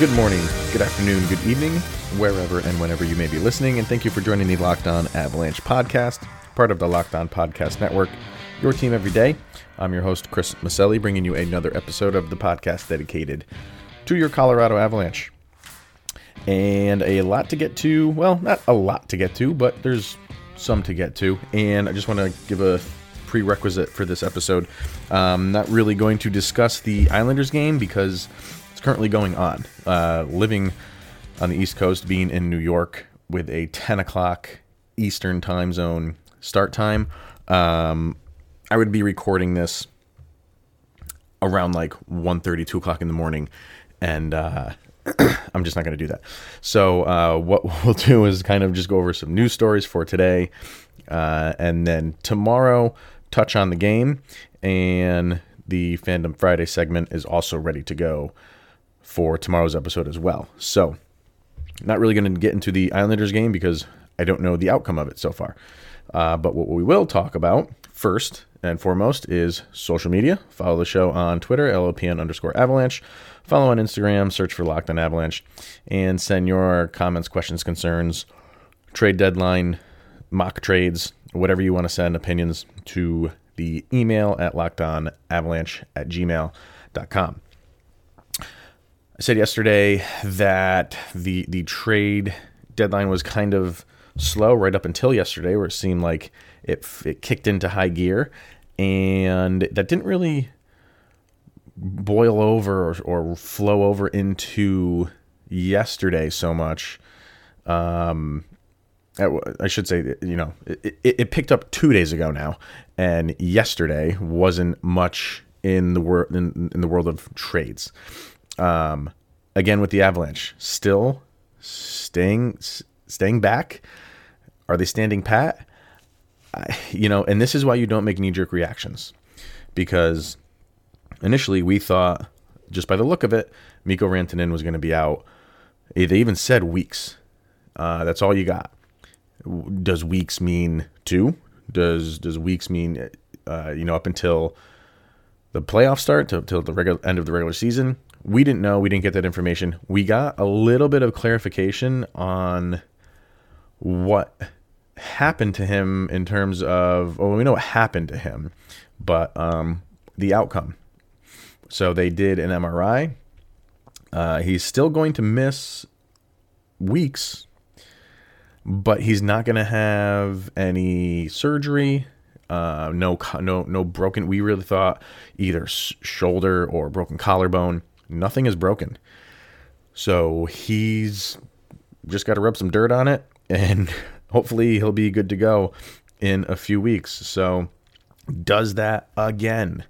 good morning, good afternoon, good evening, wherever and whenever you may be listening, and thank you for joining the Locked On Avalanche podcast, part of the Locked On Podcast Network, your team every day. I'm your host, Chris Maselli, bringing you another episode of the podcast dedicated to your Colorado Avalanche. And a lot to get to, well, not a lot to get to, but there's some to get to. And I just want to give a prerequisite for this episode. Um, not really going to discuss the Islanders game because it's currently going on. Uh, living on the East Coast, being in New York with a 10 o'clock Eastern time zone start time, um, I would be recording this around like 1.30, 2 o'clock in the morning. And uh, I'm just not going to do that. So, uh, what we'll do is kind of just go over some news stories for today. Uh, and then tomorrow, touch on the game. And the Fandom Friday segment is also ready to go for tomorrow's episode as well. So, not really going to get into the Islanders game because I don't know the outcome of it so far. Uh, but what we will talk about first and foremost is social media. Follow the show on Twitter, LOPN underscore avalanche. Follow on Instagram, search for Locked on Avalanche, and send your comments, questions, concerns, trade deadline, mock trades, whatever you want to send, opinions to the email at lockedonavalanche at gmail.com. I said yesterday that the the trade deadline was kind of slow right up until yesterday, where it seemed like it it kicked into high gear, and that didn't really boil over or, or flow over into yesterday so much. Um, I should say, you know, it, it, picked up two days ago now, and yesterday wasn't much in the world in, in the world of trades. Um, again with the Avalanche, still staying staying back. Are they standing pat? I, you know, and this is why you don't make knee jerk reactions, because initially we thought, just by the look of it, Mikko Rantanen was going to be out. They even said weeks. Uh, that's all you got. Does weeks mean two? Does does weeks mean uh, you know up until the playoffs start to, till the regular end of the regular season? We didn't know. We didn't get that information. We got a little bit of clarification on what happened to him in terms of well, we know what happened to him, but um, the outcome. So they did an MRI. Uh, he's still going to miss weeks, but he's not going to have any surgery. Uh, no, no, no broken. We really thought either shoulder or broken collarbone. Nothing is broken. So he's just got to rub some dirt on it, and hopefully he'll be good to go in a few weeks. So does that again.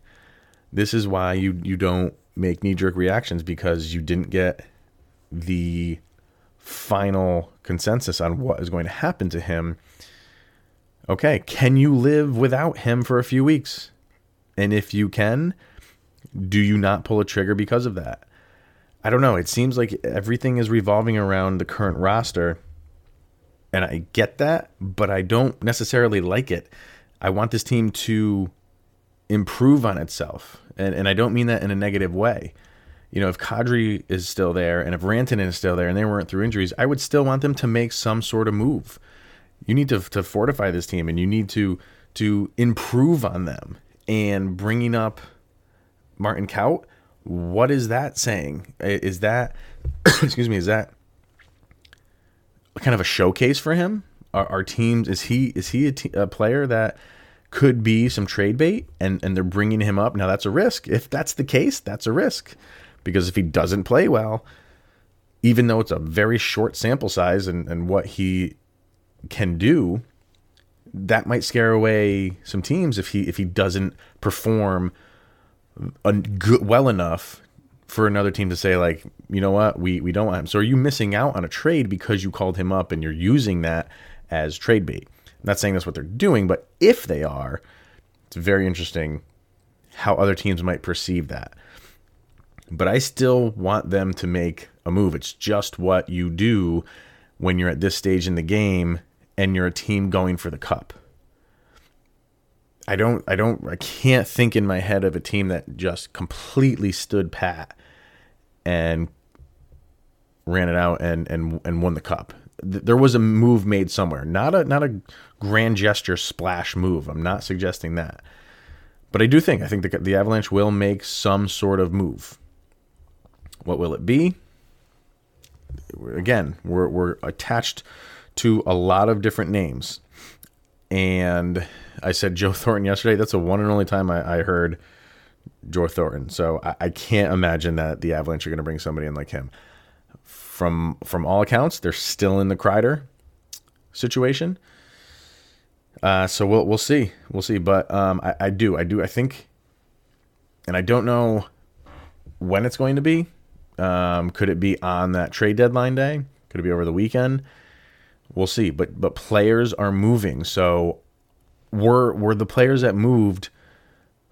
This is why you you don't make knee jerk reactions because you didn't get the final consensus on what is going to happen to him. Okay, can you live without him for a few weeks? And if you can, do you not pull a trigger because of that? I don't know. It seems like everything is revolving around the current roster. And I get that, but I don't necessarily like it. I want this team to improve on itself. And, and I don't mean that in a negative way. You know, if Kadri is still there and if Rantanen is still there and they weren't through injuries, I would still want them to make some sort of move. You need to, to fortify this team and you need to to improve on them. And bringing up Martin Kaut, what is that saying? Is that, excuse me, is that kind of a showcase for him? Our, our teams is he is he a, t- a player that could be some trade bait and, and they're bringing him up. Now, that's a risk. If that's the case, that's a risk. Because if he doesn't play well, even though it's a very short sample size and, and what he can do, that might scare away some teams if he if he doesn't perform well enough for another team to say like you know what we we don't want him so are you missing out on a trade because you called him up and you're using that as trade bait I'm not saying that's what they're doing, but if they are, it's very interesting how other teams might perceive that. But I still want them to make a move. It's just what you do when you're at this stage in the game and you're a team going for the cup. I don't I don't I can't think in my head of a team that just completely stood pat and ran it out and and and won the cup. There was a move made somewhere, not a not a grand gesture splash move. I'm not suggesting that, but I do think I think the, the Avalanche will make some sort of move. What will it be? Again, we're we're attached to a lot of different names, and I said Joe Thornton yesterday. That's the one and only time I, I heard Joe Thornton. So I, I, can't imagine that the Avalanche are going to bring somebody in like him. From from all accounts, they're still in the Kreider situation. Uh, so we'll we'll see, we'll see. But um, I, I do, I do, I think, and I don't know when it's going to be. Um, could it be on that trade deadline day? Could it be over the weekend? We'll see. But but players are moving, so were were the players that moved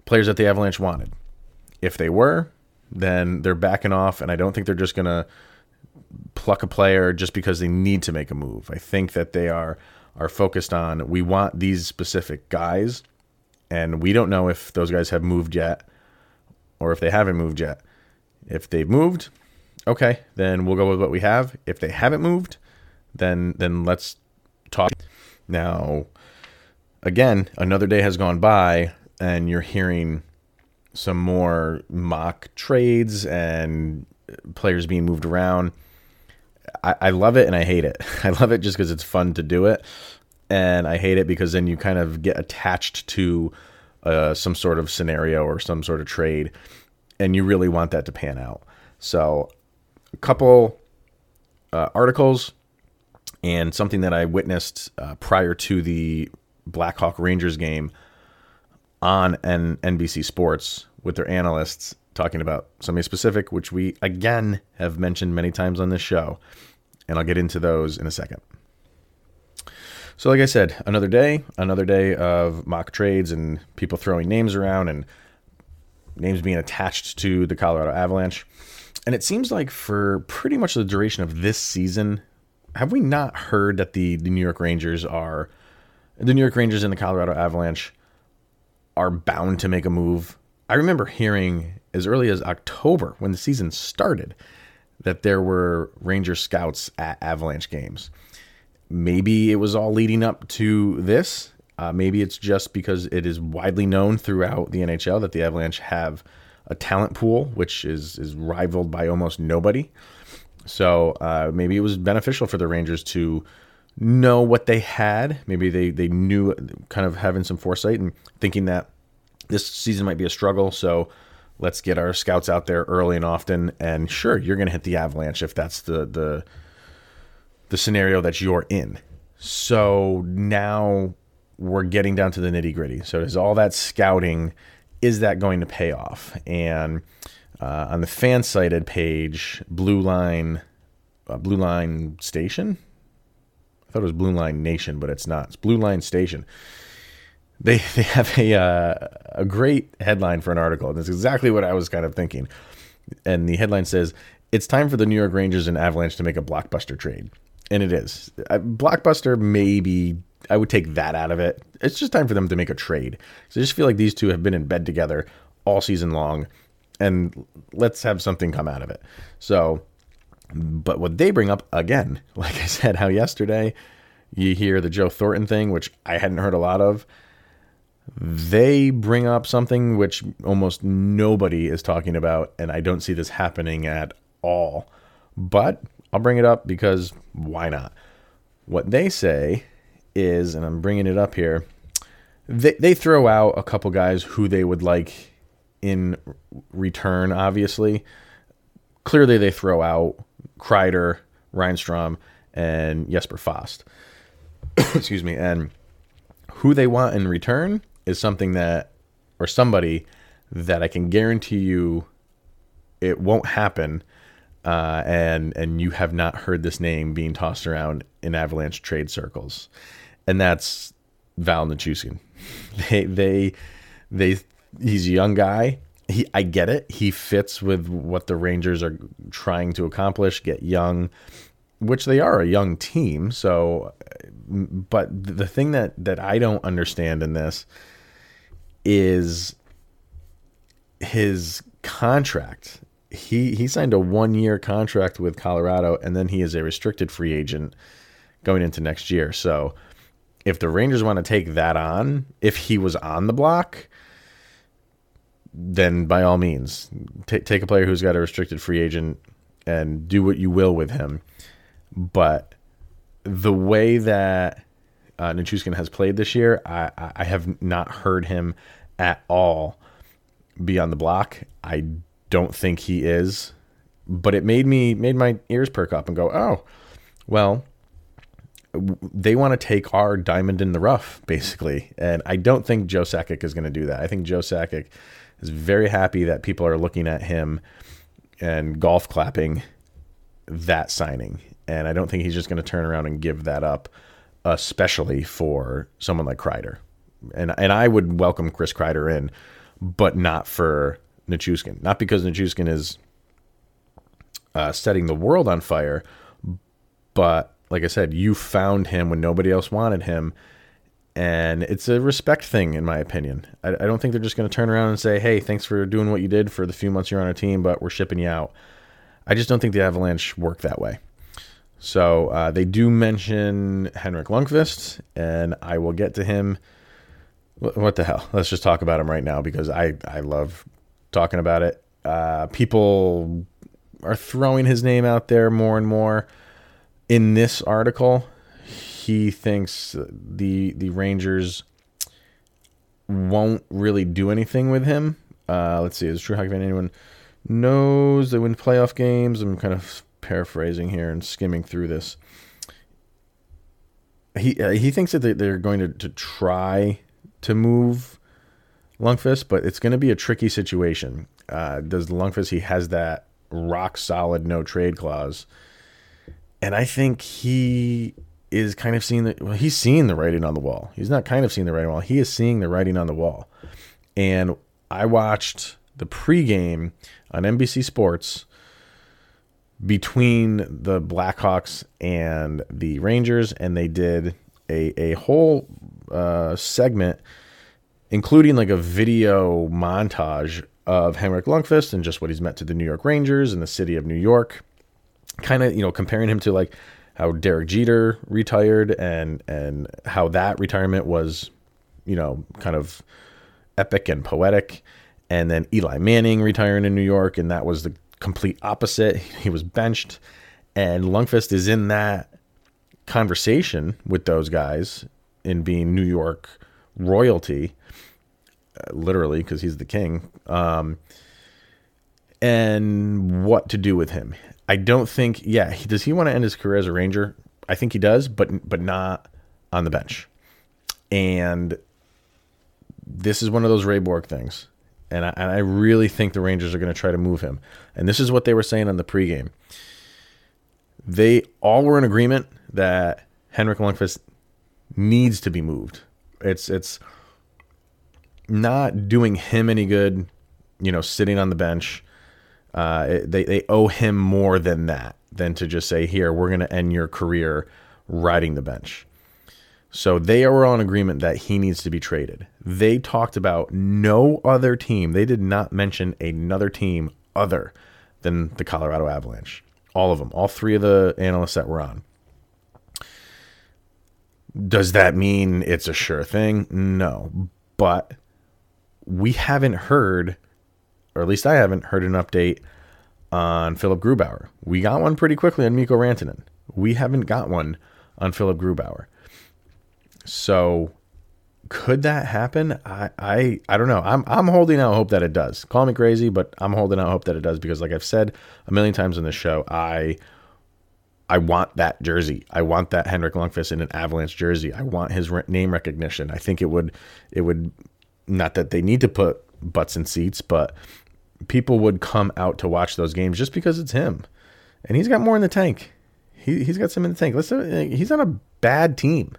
players that the Avalanche wanted? If they were, then they're backing off, and I don't think they're just gonna pluck a player just because they need to make a move. I think that they are are focused on we want these specific guys, and we don't know if those guys have moved yet or if they haven't moved yet. If they've moved, okay, then we'll go with what we have. If they haven't moved, then then let's talk. Now, again, another day has gone by, and you're hearing some more mock trades and players being moved around. I, I love it and I hate it. I love it just because it's fun to do it, and I hate it because then you kind of get attached to uh, some sort of scenario or some sort of trade, and you really want that to pan out. So, a couple uh, articles and something that I witnessed uh, prior to the Blackhawk Rangers game on N- NBC Sports with their analysts talking about something specific, which we again have mentioned many times on this show. And I'll get into those in a second. So, like I said, another day, another day of mock trades and people throwing names around and names being attached to the Colorado Avalanche. And it seems like for pretty much the duration of this season, have we not heard that the, the New York Rangers are the New York Rangers and the Colorado Avalanche are bound to make a move. I remember hearing as early as October when the season started that there were Ranger scouts at Avalanche games. Maybe it was all leading up to this. Uh, maybe it's just because it is widely known throughout the NHL that the Avalanche have a talent pool, which is is rivaled by almost nobody. So uh, maybe it was beneficial for the Rangers to know what they had. Maybe they they knew kind of having some foresight and thinking that this season might be a struggle. So let's get our scouts out there early and often. And sure, you're going to hit the avalanche if that's the the the scenario that you're in. So now we're getting down to the nitty gritty. So is all that scouting is that going to pay off? And uh, on the FanSided page, Blue Line, uh, Blue Line Station, I thought it was Blue Line Nation, but it's not. It's Blue Line Station. They they have a uh, a great headline for an article, and it's exactly what I was kind of thinking. And the headline says, "It's time for the New York Rangers and Avalanche to make a blockbuster trade," and it is. blockbuster, maybe I would take that out of it. It's just time for them to make a trade. So I just feel like these two have been in bed together all season long, and let's have something come out of it. So but what they bring up again, like I said, how yesterday you hear the Joe Thornton thing, which I hadn't heard a lot of. They bring up something which almost nobody is talking about, and I don't see this happening at all. But I'll bring it up because why not? What they say is, and I'm bringing it up here, they, they throw out a couple guys who they would like in return, obviously. Clearly, they throw out Kreider, Reinstrom, and Jesper Fast. Excuse me. And who they want in return is something that, or somebody that I can guarantee you it won't happen. Uh, and and you have not heard this name being tossed around in Avalanche trade circles, and that's Val Nichushkin. They they they he's a young guy he I get it. He fits with what the Rangers are trying to accomplish, get young, which they are a young team. So but the thing that that I don't understand in this is his contract he he signed a one year contract with Colorado, and then he is a restricted free agent going into next year. So if the Rangers want to take that on, if he was on the block, then by all means, t- take a player who's got a restricted free agent and do what you will with him. But the way that uh, Nichushkin has played this year, I, I have not heard him at all be on the block. I don't think he is, but it made me made my ears perk up and go, oh, well, they want to take our diamond in the rough, basically. And I don't think Joe Sakic is going to do that. I think Joe Sakic is very happy that people are looking at him and golf clapping that signing. And I don't think he's just going to turn around and give that up, especially for someone like Kreider. And and I would welcome Chris Kreider in, but not for Nichushkin. Not because Nichushkin is uh, setting the world on fire, but like I said, you found him when nobody else wanted him. And it's a respect thing, in my opinion. I, I don't think they're just going to turn around and say, hey, thanks for doing what you did for the few months you're on our team, but we're shipping you out. I just don't think the Avalanche work that way. So uh, they do mention Henrik Lundqvist, and I will get to him. What the hell? Let's just talk about him right now because I, I love talking about it. Uh, people are throwing his name out there more and more in this article, he thinks the the Rangers won't really do anything with him. Uh, let's see, is True Hockey Fan anyone knows they win playoff games? I'm kind of paraphrasing here and skimming through this. He uh, he thinks that they're going to, to try to move Lundqvist, but it's going to be a tricky situation. Uh, does Lundqvist he has that rock solid no trade clause? And I think he is kind of seeing the well, he's seeing the writing on the wall. He's not kind of seeing the writing on the wall. He is seeing the writing on the wall. And I watched the pregame on NBC Sports between the Blackhawks and the Rangers, and they did a a whole uh, segment, including like a video montage of Henrik Lundqvist and just what he's meant to the New York Rangers and the city of New York kind of you know comparing him to like how Derek Jeter retired and and how that retirement was you know kind of epic and poetic. And then Eli Manning retiring in New York and that was the complete opposite. He was benched. And Lundqvist is in that conversation with those guys in being New York royalty uh, literally because he's the king um, and what to do with him I don't think. Yeah, he, does he want to end his career as a Ranger? I think he does, but but not on the bench. And this is one of those Ray Bourque things, and I, and I really think the Rangers are going to try to move him. And this is what they were saying on the pregame. They all were in agreement that Henrik Lundqvist needs to be moved. It's it's not doing him any good, you know, sitting on the bench uh, they they owe him more than that than to just say, "Here, we're going to end your career riding the bench." So they were on agreement that he needs to be traded. They talked about no other team. They did not mention another team other than the Colorado Avalanche. All of them, all three of the analysts that were on. Does that mean it's a sure thing? No. But we haven't heard or at least I haven't heard an update on Philip Grubauer. We got one pretty quickly on Mikko Rantanen. We haven't got one on Philip Grubauer. So could that happen? I, I I don't know. I'm I'm holding out hope that it does. Call me crazy, but I'm holding out hope that it does because like I've said a million times on this show, I I want that jersey. I want that Henrik Lundqvist in an Avalanche jersey. I want his re- name recognition. I think it would it would not that they need to put butts in seats, but people would come out to watch those games just because it's him. And he's got more in the tank. He, he's got some in the tank. Let's he's on a bad team.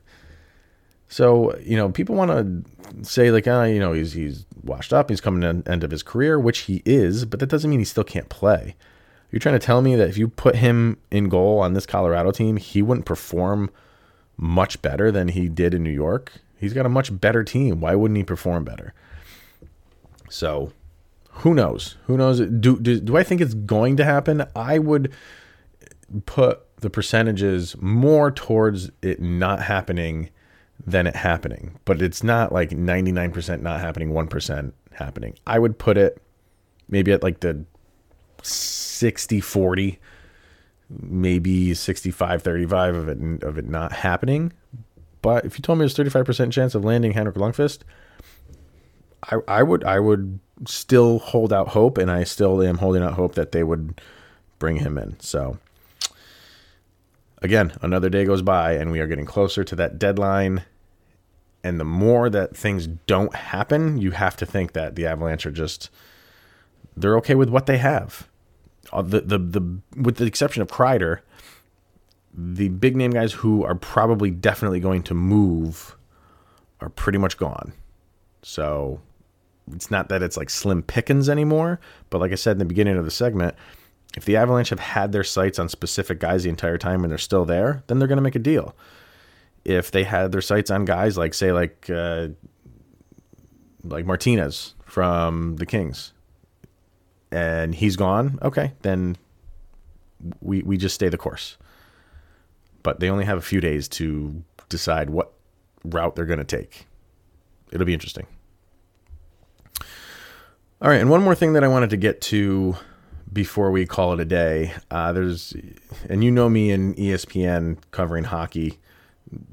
So, you know, people want to say like, ah, you know, he's he's washed up, he's coming to the end of his career, which he is, but that doesn't mean he still can't play. You're trying to tell me that if you put him in goal on this Colorado team, he wouldn't perform much better than he did in New York? He's got a much better team. Why wouldn't he perform better? So who knows? Who knows? Do, do do I think it's going to happen? I would put the percentages more towards it not happening than it happening. But it's not like 99% not happening, 1% happening. I would put it maybe at like the 60 40 maybe 65 35 of it of it not happening but if you told me there's 35% chance of landing Henrik Lundqvist I, I would I would still hold out hope and I still am holding out hope that they would bring him in. So again another day goes by and we are getting closer to that deadline. And the more that things don't happen you have to think that the Avalanche are just they're okay with what they have. Uh, the, the the with the exception of Kreider, the big name guys who are probably definitely going to move are pretty much gone. So it's not that it's like slim pickings anymore, but like I said in the beginning of the segment, if the Avalanche have had their sights on specific guys the entire time and they're still there, then they're going to make a deal. If they had their sights on guys like say like uh, like Martinez from the Kings, and he's gone, okay, then we we just stay the course. But they only have a few days to decide what route they're going to take. It'll be interesting. All right, and one more thing that I wanted to get to before we call it a day. Uh, there's, and you know me in ESPN covering hockey.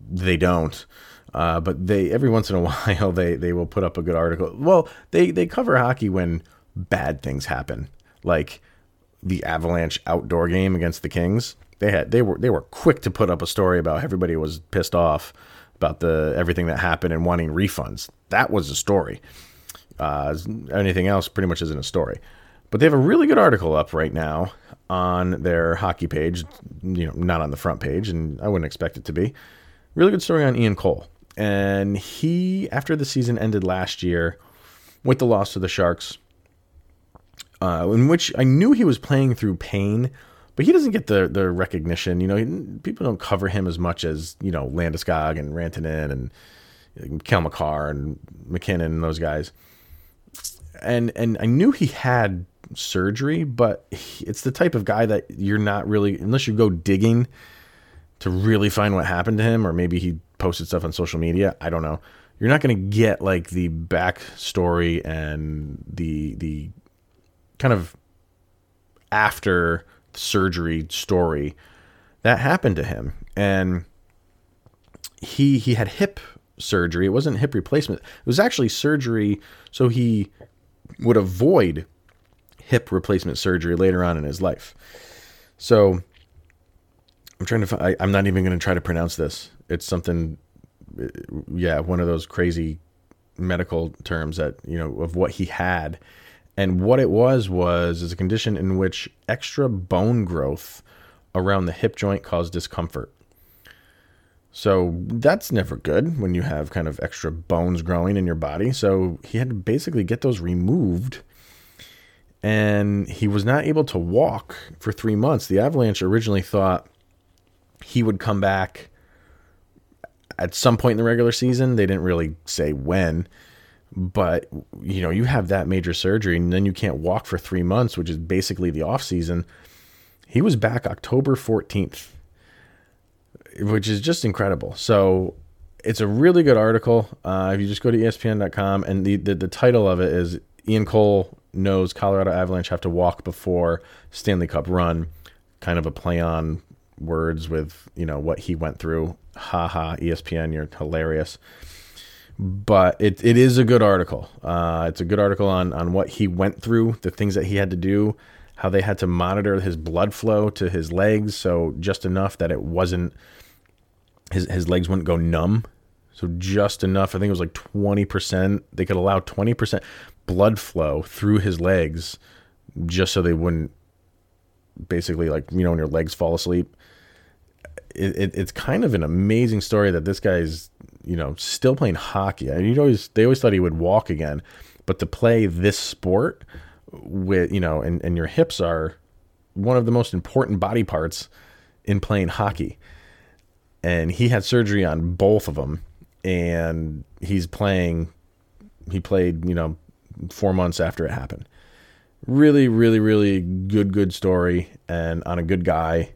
They don't, uh, but they every once in a while they they will put up a good article. Well, they they cover hockey when bad things happen, like the Avalanche outdoor game against the Kings. They had they were they were quick to put up a story about everybody was pissed off about the everything that happened and wanting refunds. That was a story. Uh, anything else pretty much isn't a story. But they have a really good article up right now on their hockey page. You know, not on the front page, and I wouldn't expect it to be. Really good story on Ian Cole. And he, after the season ended last year with the loss to the Sharks, uh, in which I knew he was playing through pain, but he doesn't get the the recognition. You know, he, people don't cover him as much as you know Landeskog and Rantanen and Cale Makar and MacKinnon and those guys. And and I knew he had surgery, but it's the type of guy that you're not really unless you go digging to really find what happened to him, or maybe he posted stuff on social media. I don't know. You're not going to get like the backstory and the the kind of after surgery story that happened to him and he he had hip surgery it wasn't hip replacement it was actually surgery so he would avoid hip replacement surgery later on in his life. So i'm trying to I, i'm not even going to try to pronounce this. It's something uh, yeah one of those crazy medical terms that you know of what he had. And what it was was is a condition in which extra bone growth around the hip joint caused discomfort. So that's never good when you have kind of extra bones growing in your body. So he had to basically get those removed. And he was not able to walk for three months. The Avalanche originally thought he would come back at some point in the regular season. They didn't really say when but you know you have that major surgery and then you can't walk for three months which is basically the off season he was back october 14th which is just incredible so it's a really good article uh, if you just go to espn.com and the, the, the title of it is ian cole knows colorado avalanche have to walk before stanley cup run kind of a play on words with you know what he went through ha ha espn you're hilarious but it, it is a good article. Uh, it's a good article on, on what he went through, the things that he had to do, how they had to monitor his blood flow to his legs. So just enough that it wasn't, his, his legs wouldn't go numb. So just enough. I think it was like 20%. They could allow 20% blood flow through his legs just so they wouldn't basically like, you know, when your legs fall asleep. It, it, it's kind of an amazing story that this guy's you know, still playing hockey. And you always they always thought he would walk again, but to play this sport with you know, and, and your hips are one of the most important body parts in playing hockey. And he had surgery on both of them, and he's playing. He played, you know, four months after it happened. really, really, really good, good story and on a good guy,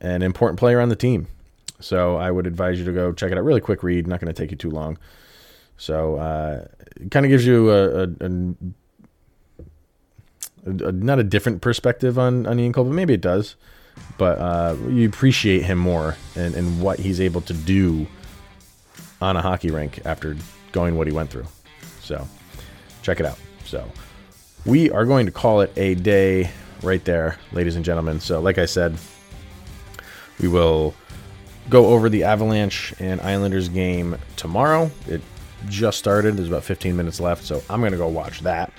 an important player on the team. So I would advise you to go check it out. Really quick read, not going to take you too long. So uh, it kind of gives you a, a, a, not a different perspective on on Ian Cole, but maybe it does. But uh, you appreciate him more and, and what he's able to do on a hockey rink after going what he went through. So check it out. So we are going to call it a day right there, ladies and gentlemen. So, like I said, we will go over the Avalanche and Islanders game tomorrow. It just started. There's about 15 minutes left, so I'm going to go watch that.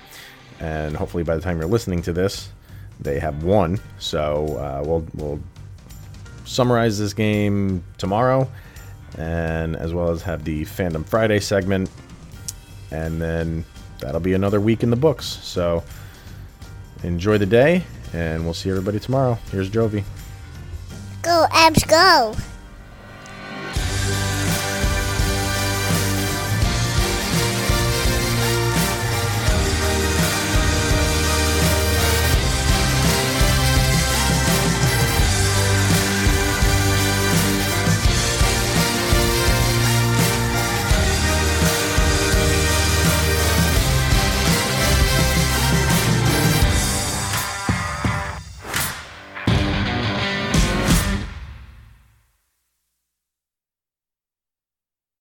And hopefully, by the time you're listening to this, they have won. So uh, we'll we'll summarize this game tomorrow, and as well as have the Fandom Friday segment, and then that'll be another week in the books. So enjoy the day, and we'll see everybody tomorrow. Here's Jovi. Go, Abs, go!